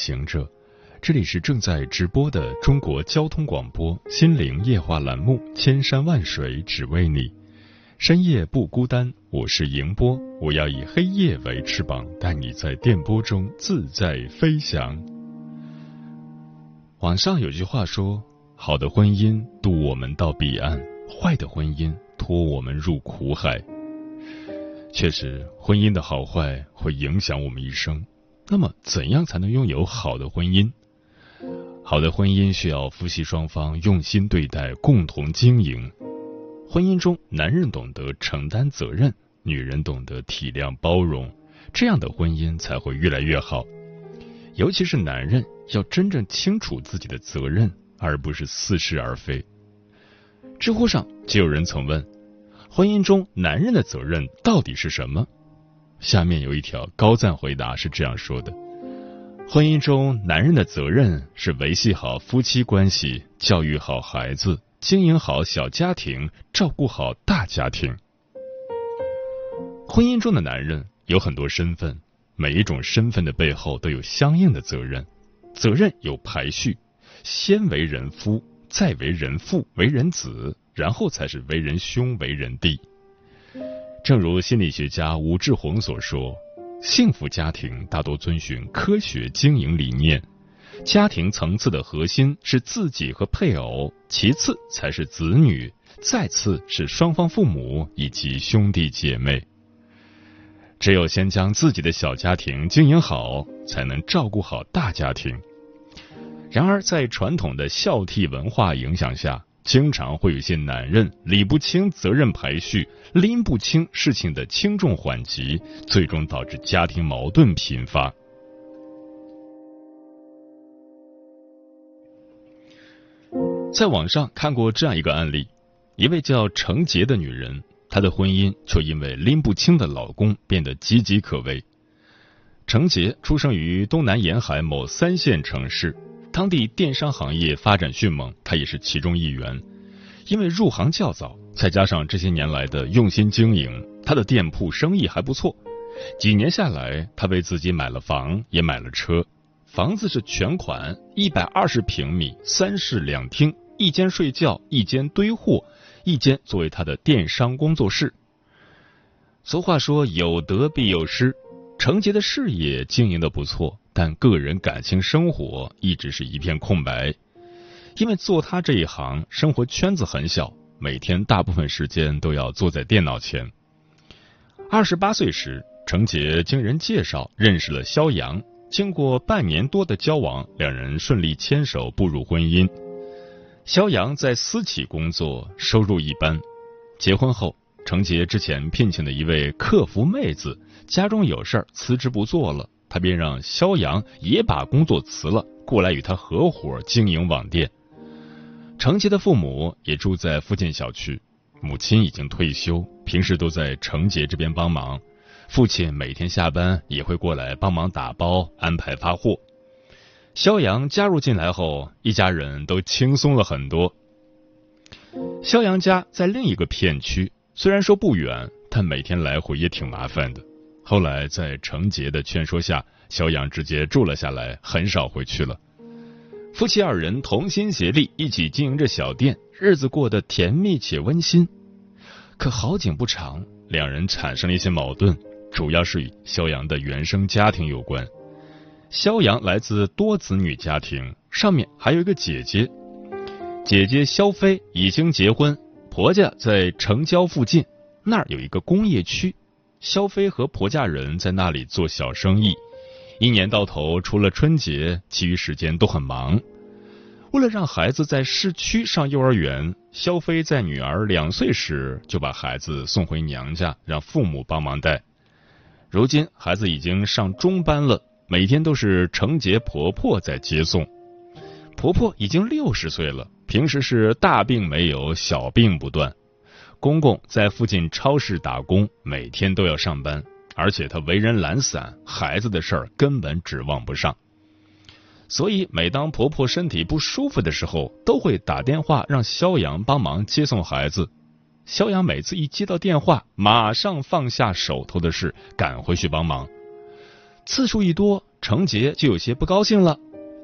行者，这里是正在直播的中国交通广播心灵夜话栏目《千山万水只为你》。深夜不孤单，我是迎波，我要以黑夜为翅膀，带你在电波中自在飞翔。网上有句话说：“好的婚姻渡我们到彼岸，坏的婚姻拖我们入苦海。”确实，婚姻的好坏会影响我们一生。那么，怎样才能拥有好的婚姻？好的婚姻需要夫妻双方用心对待，共同经营。婚姻中，男人懂得承担责任，女人懂得体谅包容，这样的婚姻才会越来越好。尤其是男人要真正清楚自己的责任，而不是似是而非。知乎上就有人曾问：婚姻中男人的责任到底是什么？下面有一条高赞回答是这样说的：婚姻中男人的责任是维系好夫妻关系，教育好孩子。经营好小家庭，照顾好大家庭。婚姻中的男人有很多身份，每一种身份的背后都有相应的责任，责任有排序：先为人夫，再为人父、为人子，然后才是为人兄、为人弟。正如心理学家吴志红所说，幸福家庭大多遵循科学经营理念。家庭层次的核心是自己和配偶，其次才是子女，再次是双方父母以及兄弟姐妹。只有先将自己的小家庭经营好，才能照顾好大家庭。然而，在传统的孝悌文化影响下，经常会有些男人理不清责任排序，拎不清事情的轻重缓急，最终导致家庭矛盾频发。在网上看过这样一个案例：一位叫程洁的女人，她的婚姻却因为拎不清的老公变得岌岌可危。程洁出生于东南沿海某三线城市，当地电商行业发展迅猛，他也是其中一员。因为入行较早，再加上这些年来的用心经营，他的店铺生意还不错。几年下来，他为自己买了房，也买了车。房子是全款，一百二十平米，三室两厅，一间睡觉，一间堆货，一间作为他的电商工作室。俗话说有得必有失，程杰的事业经营的不错，但个人感情生活一直是一片空白。因为做他这一行，生活圈子很小，每天大部分时间都要坐在电脑前。二十八岁时，程杰经人介绍认识了肖阳。经过半年多的交往，两人顺利牵手步入婚姻。肖阳在私企工作，收入一般。结婚后，程杰之前聘请的一位客服妹子家中有事儿辞职不做了，他便让肖阳也把工作辞了，过来与他合伙经营网店。程杰的父母也住在附近小区，母亲已经退休，平时都在程杰这边帮忙。父亲每天下班也会过来帮忙打包、安排发货。肖阳加入进来后，一家人都轻松了很多。肖阳家在另一个片区，虽然说不远，但每天来回也挺麻烦的。后来在程杰的劝说下，肖阳直接住了下来，很少回去了。夫妻二人同心协力，一起经营着小店，日子过得甜蜜且温馨。可好景不长，两人产生了一些矛盾。主要是与肖阳的原生家庭有关。肖阳来自多子女家庭，上面还有一个姐姐。姐姐肖飞已经结婚，婆家在城郊附近，那儿有一个工业区。肖飞和婆家人在那里做小生意，一年到头除了春节，其余时间都很忙。为了让孩子在市区上幼儿园，肖飞在女儿两岁时就把孩子送回娘家，让父母帮忙带。如今孩子已经上中班了，每天都是程洁婆婆在接送。婆婆已经六十岁了，平时是大病没有，小病不断。公公在附近超市打工，每天都要上班，而且他为人懒散，孩子的事儿根本指望不上。所以，每当婆婆身体不舒服的时候，都会打电话让肖阳帮忙接送孩子。肖阳每次一接到电话，马上放下手头的事，赶回去帮忙。次数一多，程杰就有些不高兴了。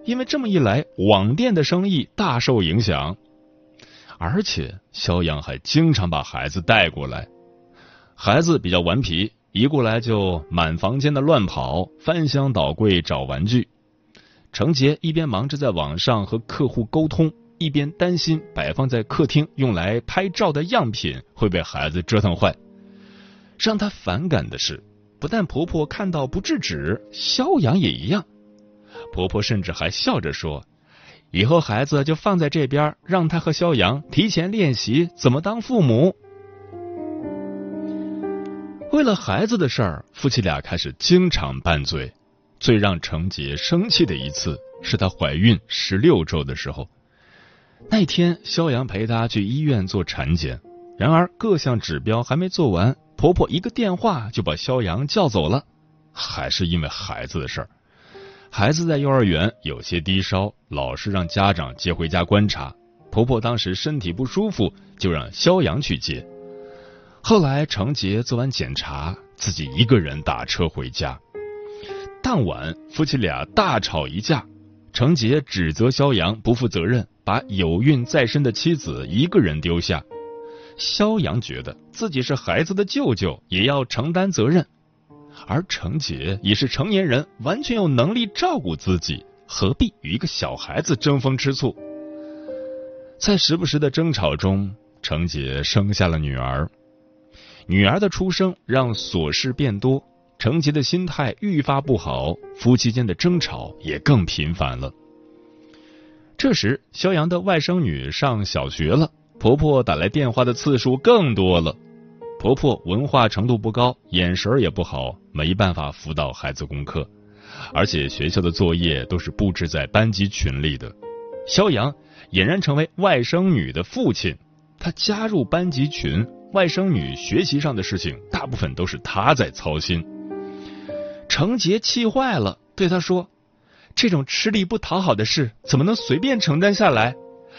因为这么一来，网店的生意大受影响，而且肖阳还经常把孩子带过来。孩子比较顽皮，一过来就满房间的乱跑，翻箱倒柜找玩具。程杰一边忙着在网上和客户沟通，一边担心摆放在客厅用来拍照的样品会被孩子折腾坏。让他反感的是，不但婆婆看到不制止，肖阳也一样。婆婆甚至还笑着说：“以后孩子就放在这边，让他和肖阳提前练习怎么当父母。”为了孩子的事儿，夫妻俩开始经常拌嘴。最让程洁生气的一次，是她怀孕十六周的时候。那天，肖阳陪她去医院做产检，然而各项指标还没做完，婆婆一个电话就把肖阳叫走了，还是因为孩子的事儿。孩子在幼儿园有些低烧，老师让家长接回家观察。婆婆当时身体不舒服，就让肖阳去接。后来程杰做完检查，自己一个人打车回家。当晚夫妻俩大吵一架，程杰指责肖阳不负责任，把有孕在身的妻子一个人丢下。肖阳觉得自己是孩子的舅舅，也要承担责任。而程杰也是成年人，完全有能力照顾自己，何必与一个小孩子争风吃醋？在时不时的争吵中，程杰生下了女儿。女儿的出生让琐事变多，程杰的心态愈发不好，夫妻间的争吵也更频繁了。这时，肖阳的外甥女上小学了，婆婆打来电话的次数更多了。婆婆文化程度不高，眼神也不好，没办法辅导孩子功课，而且学校的作业都是布置在班级群里的。肖阳俨然成为外甥女的父亲，他加入班级群，外甥女学习上的事情大部分都是他在操心。程杰气坏了，对他说：“这种吃力不讨好的事，怎么能随便承担下来？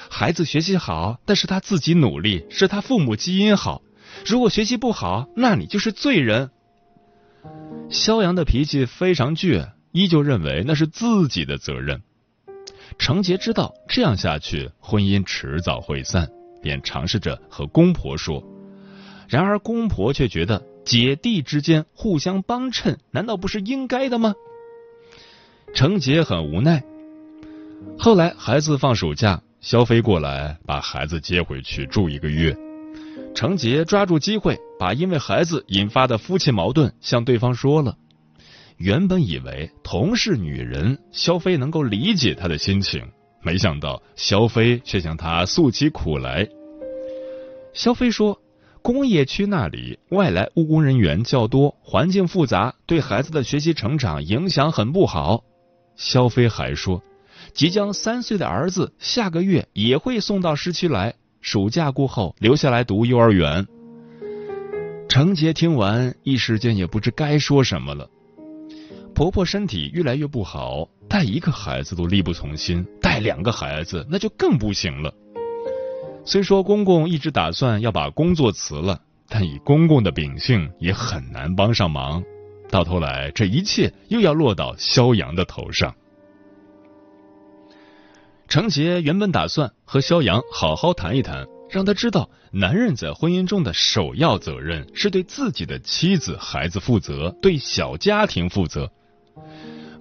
孩子学习好，但是他自己努力，是他父母基因好。”如果学习不好，那你就是罪人。肖阳的脾气非常倔，依旧认为那是自己的责任。程杰知道这样下去婚姻迟早会散，便尝试着和公婆说。然而公婆却觉得姐弟之间互相帮衬，难道不是应该的吗？程杰很无奈。后来孩子放暑假，肖飞过来把孩子接回去住一个月。程杰抓住机会，把因为孩子引发的夫妻矛盾向对方说了。原本以为同是女人，肖飞能够理解他的心情，没想到肖飞却向他诉起苦来。肖飞说：“工业区那里外来务工人员较多，环境复杂，对孩子的学习成长影响很不好。”肖飞还说：“即将三岁的儿子下个月也会送到市区来。”暑假过后留下来读幼儿园。程杰听完，一时间也不知该说什么了。婆婆身体越来越不好，带一个孩子都力不从心，带两个孩子那就更不行了。虽说公公一直打算要把工作辞了，但以公公的秉性也很难帮上忙。到头来，这一切又要落到肖阳的头上。程杰原本打算和肖阳好好谈一谈，让他知道男人在婚姻中的首要责任是对自己的妻子、孩子负责，对小家庭负责。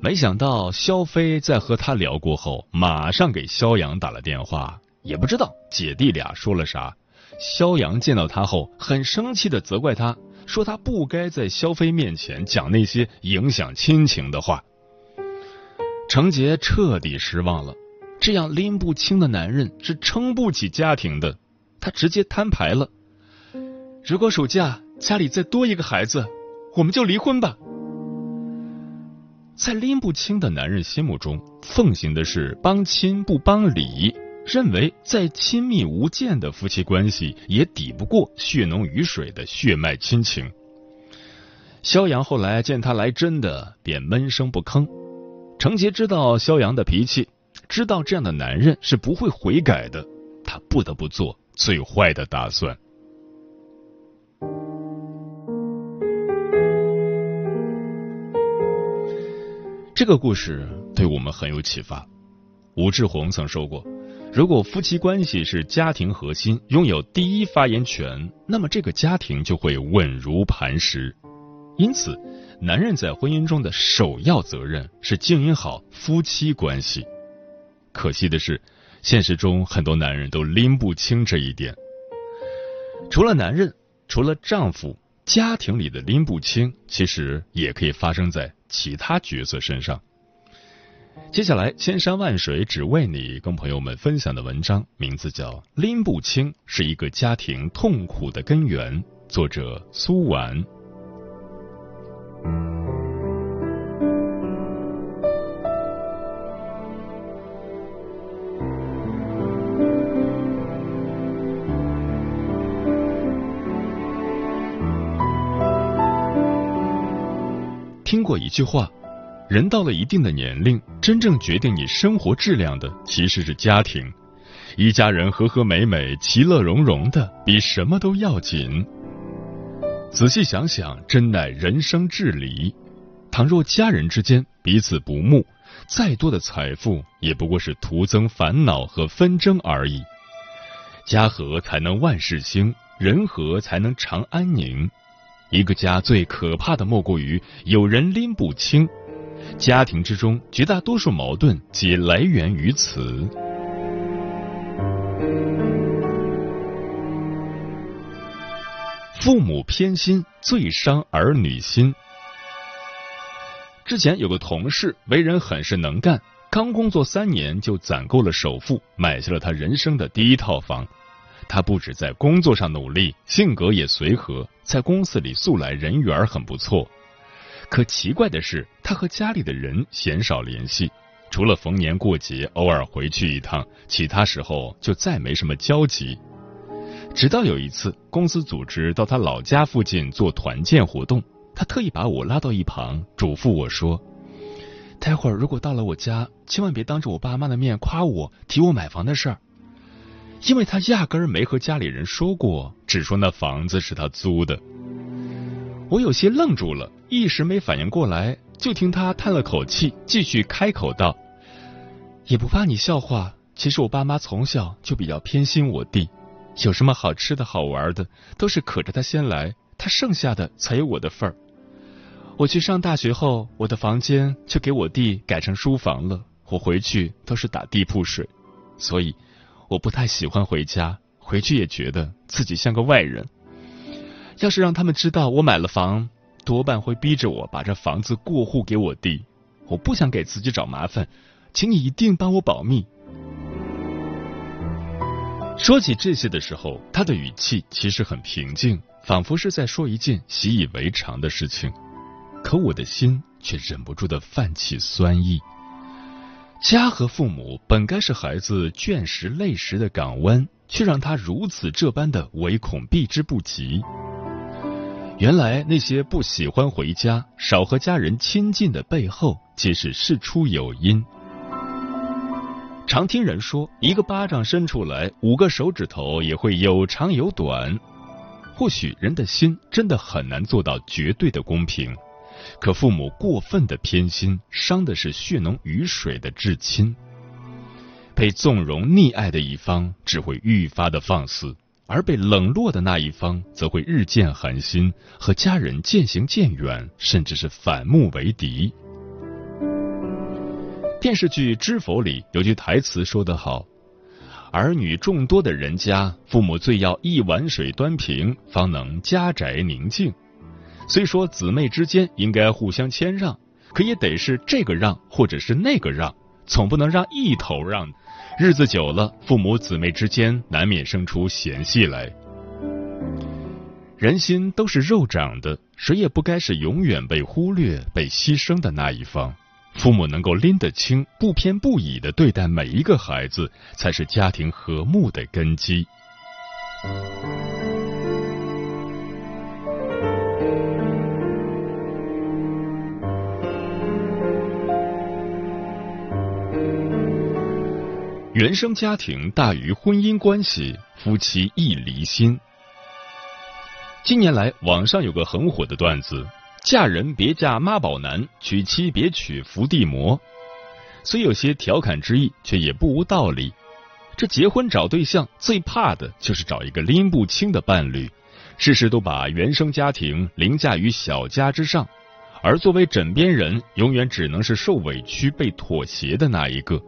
没想到肖飞在和他聊过后，马上给肖阳打了电话，也不知道姐弟俩说了啥。肖阳见到他后，很生气的责怪他，说他不该在肖飞面前讲那些影响亲情的话。程杰彻底失望了。这样拎不清的男人是撑不起家庭的，他直接摊牌了。如果暑假家里再多一个孩子，我们就离婚吧。在拎不清的男人心目中，奉行的是帮亲不帮理，认为再亲密无间的夫妻关系也抵不过血浓于水的血脉亲情。肖阳后来见他来真的，便闷声不吭。程杰知道肖阳的脾气，知道这样的男人是不会悔改的，他不得不做最坏的打算。这个故事对我们很有启发。吴志红曾说过：“如果夫妻关系是家庭核心，拥有第一发言权，那么这个家庭就会稳如磐石。因此，男人在婚姻中的首要责任是经营好夫妻关系。可惜的是，现实中很多男人都拎不清这一点。除了男人，除了丈夫，家庭里的拎不清，其实也可以发生在。”其他角色身上。接下来，千山万水只为你，跟朋友们分享的文章名字叫《拎不清是一个家庭痛苦的根源》，作者苏婉。听过一句话，人到了一定的年龄，真正决定你生活质量的其实是家庭。一家人和和美美、其乐融融的，比什么都要紧。仔细想想，真乃人生至理。倘若家人之间彼此不睦，再多的财富也不过是徒增烦恼和纷争而已。家和才能万事兴，人和才能长安宁。一个家最可怕的莫过于有人拎不清，家庭之中绝大多数矛盾皆来源于此。父母偏心最伤儿女心。之前有个同事为人很是能干，刚工作三年就攒够了首付，买下了他人生的第一套房。他不止在工作上努力，性格也随和，在公司里素来人缘很不错。可奇怪的是，他和家里的人鲜少联系，除了逢年过节偶尔回去一趟，其他时候就再没什么交集。直到有一次，公司组织到他老家附近做团建活动，他特意把我拉到一旁，嘱咐我说：“待会儿如果到了我家，千万别当着我爸妈的面夸我，提我买房的事儿。”因为他压根儿没和家里人说过，只说那房子是他租的。我有些愣住了，一时没反应过来，就听他叹了口气，继续开口道：“也不怕你笑话，其实我爸妈从小就比较偏心我弟，有什么好吃的好玩的，都是可着他先来，他剩下的才有我的份儿。我去上大学后，我的房间就给我弟改成书房了，我回去都是打地铺睡，所以。”我不太喜欢回家，回去也觉得自己像个外人。要是让他们知道我买了房，多半会逼着我把这房子过户给我弟。我不想给自己找麻烦，请你一定帮我保密。说起这些的时候，他的语气其实很平静，仿佛是在说一件习以为常的事情。可我的心却忍不住的泛起酸意。家和父母本该是孩子倦时累时的港湾，却让他如此这般的唯恐避之不及。原来那些不喜欢回家、少和家人亲近的背后，皆是事出有因。常听人说，一个巴掌伸出来，五个手指头也会有长有短。或许人的心真的很难做到绝对的公平。可父母过分的偏心，伤的是血浓于水的至亲。被纵容溺爱的一方，只会愈发的放肆；而被冷落的那一方，则会日渐寒心，和家人渐行渐远，甚至是反目为敌。电视剧《知否》里有句台词说得好：“儿女众多的人家，父母最要一碗水端平，方能家宅宁静。”虽说姊妹之间应该互相谦让，可也得是这个让或者是那个让，总不能让一头让。日子久了，父母姊妹之间难免生出嫌隙来。人心都是肉长的，谁也不该是永远被忽略、被牺牲的那一方。父母能够拎得清，不偏不倚的对待每一个孩子，才是家庭和睦的根基。原生家庭大于婚姻关系，夫妻易离心。近年来，网上有个很火的段子：嫁人别嫁妈宝男，娶妻别娶伏地魔。虽有些调侃之意，却也不无道理。这结婚找对象最怕的就是找一个拎不清的伴侣，事事都把原生家庭凌驾于小家之上，而作为枕边人，永远只能是受委屈、被妥协的那一个。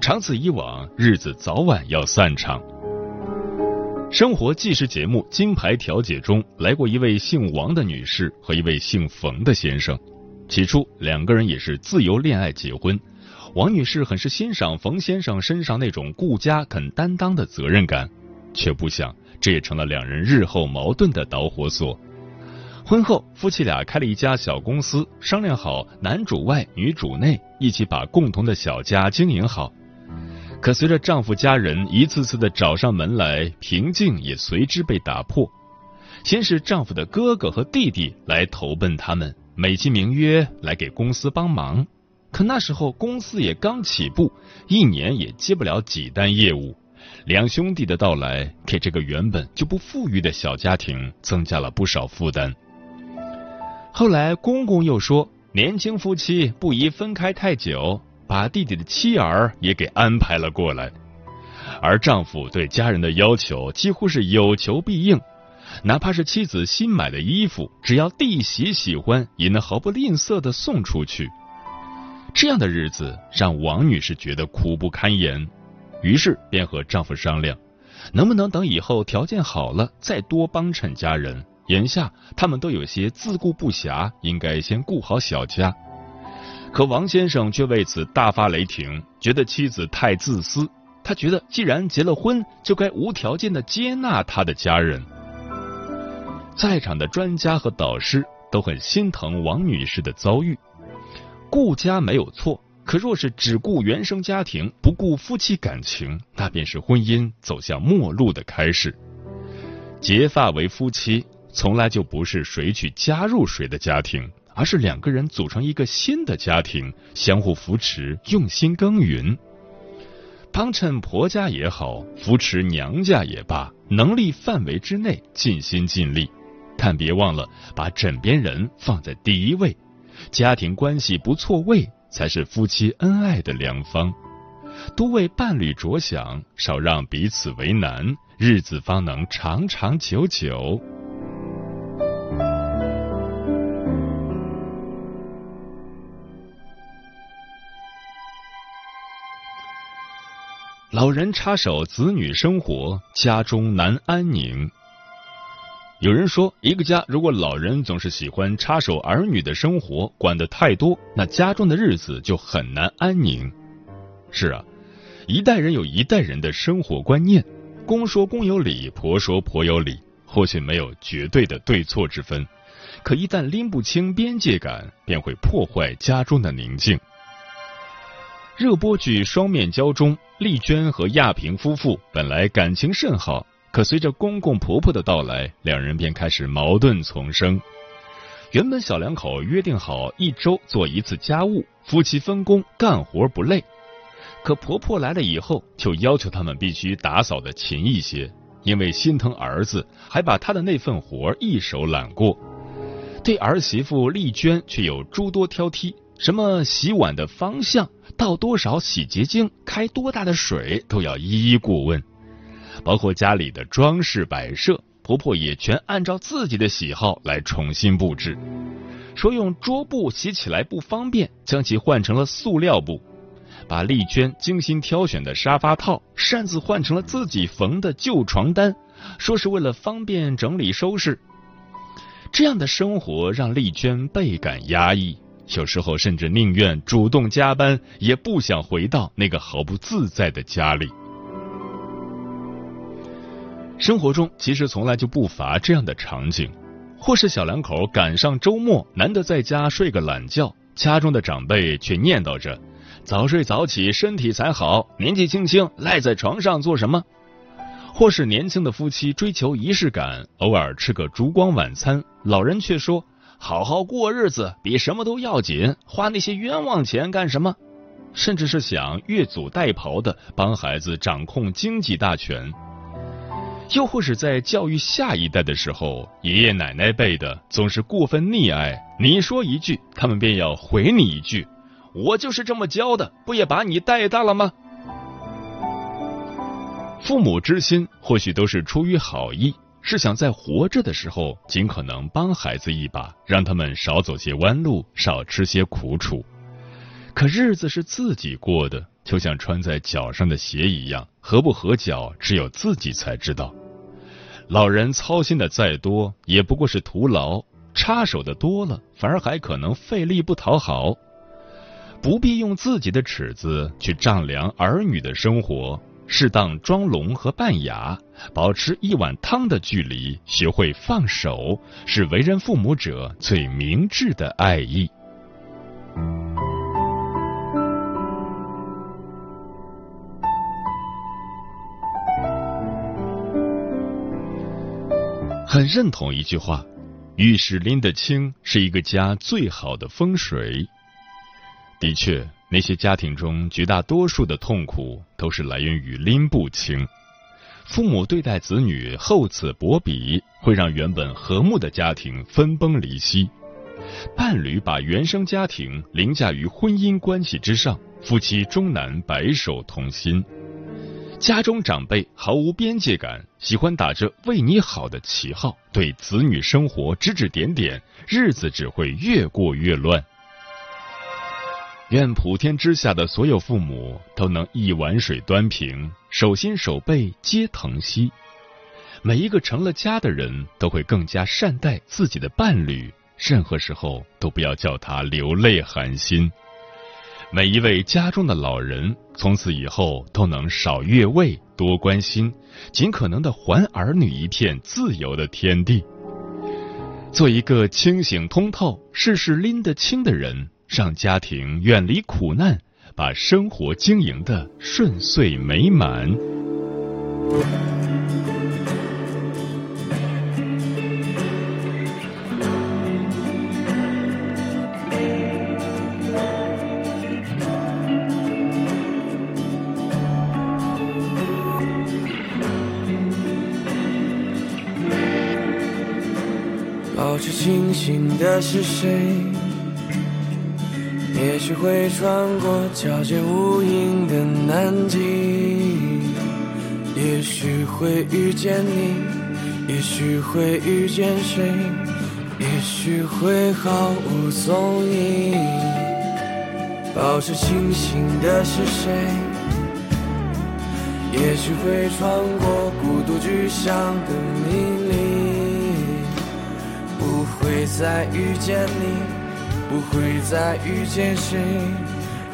长此以往，日子早晚要散场。生活纪实节目《金牌调解》中来过一位姓王的女士和一位姓冯的先生。起初，两个人也是自由恋爱结婚。王女士很是欣赏冯先生身上那种顾家肯担当的责任感，却不想这也成了两人日后矛盾的导火索。婚后，夫妻俩开了一家小公司，商量好男主外女主内，一起把共同的小家经营好。可随着丈夫家人一次次的找上门来，平静也随之被打破。先是丈夫的哥哥和弟弟来投奔他们，美其名曰来给公司帮忙。可那时候公司也刚起步，一年也接不了几单业务。两兄弟的到来，给这个原本就不富裕的小家庭增加了不少负担。后来，公公又说，年轻夫妻不宜分开太久，把弟弟的妻儿也给安排了过来。而丈夫对家人的要求几乎是有求必应，哪怕是妻子新买的衣服，只要弟媳喜欢，也能毫不吝啬的送出去。这样的日子让王女士觉得苦不堪言，于是便和丈夫商量，能不能等以后条件好了再多帮衬家人。眼下他们都有些自顾不暇，应该先顾好小家。可王先生却为此大发雷霆，觉得妻子太自私。他觉得既然结了婚，就该无条件的接纳他的家人。在场的专家和导师都很心疼王女士的遭遇。顾家没有错，可若是只顾原生家庭，不顾夫妻感情，那便是婚姻走向末路的开始。结发为夫妻。从来就不是谁去加入谁的家庭，而是两个人组成一个新的家庭，相互扶持，用心耕耘。帮衬婆家也好，扶持娘家也罢，能力范围之内尽心尽力，但别忘了把枕边人放在第一位，家庭关系不错位才是夫妻恩爱的良方。多为伴侣着想，少让彼此为难，日子方能长长久久。老人插手子女生活，家中难安宁。有人说，一个家如果老人总是喜欢插手儿女的生活，管得太多，那家中的日子就很难安宁。是啊，一代人有一代人的生活观念，公说公有理，婆说婆有理，或许没有绝对的对错之分，可一旦拎不清边界感，便会破坏家中的宁静。热播剧《双面胶》中，丽娟和亚平夫妇本来感情甚好，可随着公公婆婆的到来，两人便开始矛盾丛生。原本小两口约定好一周做一次家务，夫妻分工，干活不累。可婆婆来了以后，就要求他们必须打扫的勤一些，因为心疼儿子，还把他的那份活一手揽过。对儿媳妇丽娟却有诸多挑剔。什么洗碗的方向，倒多少洗洁精，开多大的水，都要一一过问。包括家里的装饰摆设，婆婆也全按照自己的喜好来重新布置。说用桌布洗起来不方便，将其换成了塑料布。把丽娟精心挑选的沙发套擅自换成了自己缝的旧床单，说是为了方便整理收拾。这样的生活让丽娟倍感压抑。有时候甚至宁愿主动加班，也不想回到那个毫不自在的家里。生活中其实从来就不乏这样的场景：或是小两口赶上周末，难得在家睡个懒觉，家中的长辈却念叨着：“早睡早起，身体才好。年纪轻轻赖在床上做什么？”或是年轻的夫妻追求仪式感，偶尔吃个烛光晚餐，老人却说：“好好过日子比什么都要紧，花那些冤枉钱干什么？”甚至是想越俎代庖的帮孩子掌控经济大权。又或是在教育下一代的时候，爷爷奶奶辈的总是过分溺爱，你说一句，他们便要回你一句：“我就是这么教的，不也把你带大了吗？”父母之心或许都是出于好意，是想在活着的时候尽可能帮孩子一把，让他们少走些弯路，少吃些苦楚。可日子是自己过的。就像穿在脚上的鞋一样，合不合脚，只有自己才知道。老人操心的再多，也不过是徒劳；插手的多了，反而还可能费力不讨好。不必用自己的尺子去丈量儿女的生活，适当装聋和扮哑，保持一碗汤的距离，学会放手，是为人父母者最明智的爱意。很认同一句话：浴室拎得清是一个家最好的风水。的确，那些家庭中绝大多数的痛苦都是来源于拎不清。父母对待子女厚此薄彼，会让原本和睦的家庭分崩离析；伴侣把原生家庭凌驾于婚姻关系之上，夫妻终难白首同心。家中长辈毫无边界感，喜欢打着为你好的旗号，对子女生活指指点点，日子只会越过越乱。愿普天之下的所有父母都能一碗水端平，手心手背皆疼惜。每一个成了家的人都会更加善待自己的伴侣，任何时候都不要叫他流泪寒心。每一位家中的老人，从此以后都能少越位，多关心，尽可能的还儿女一片自由的天地。做一个清醒通透、事事拎得清的人，让家庭远离苦难，把生活经营的顺遂美满。保持清醒的是谁？也许会穿过皎洁无垠的南极，也许会遇见你，也许会遇见谁，也许会毫无踪影。保持清醒的是谁？也许会穿过孤独具象的迷离。会再遇见你，不会再遇见谁，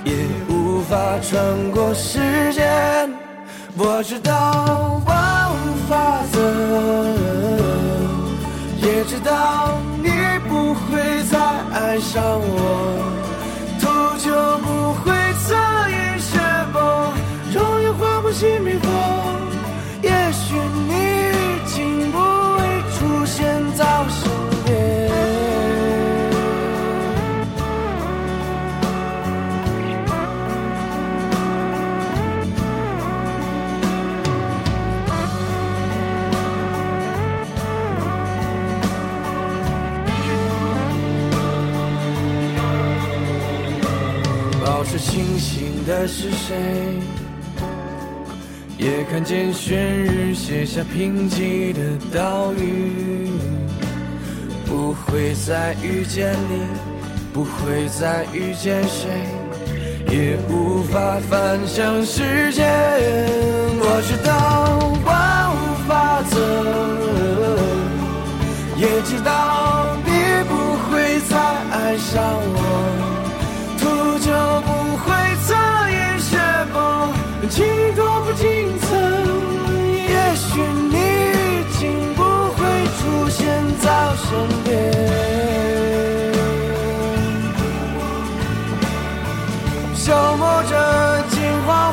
也无法穿过时间。我知道我无法走，也知道你不会再爱上我，秃鹫不会侧影雪崩，容颜划不熄灭的是谁？也看见轩日写下贫瘠的岛屿。不会再遇见你，不会再遇见谁，也无法反向时间。我知道万无法则，也知道你不会再爱上我。秃鹫不会侧影雪崩，情多不经意也许你已经不会出现在我身边。消磨着金黄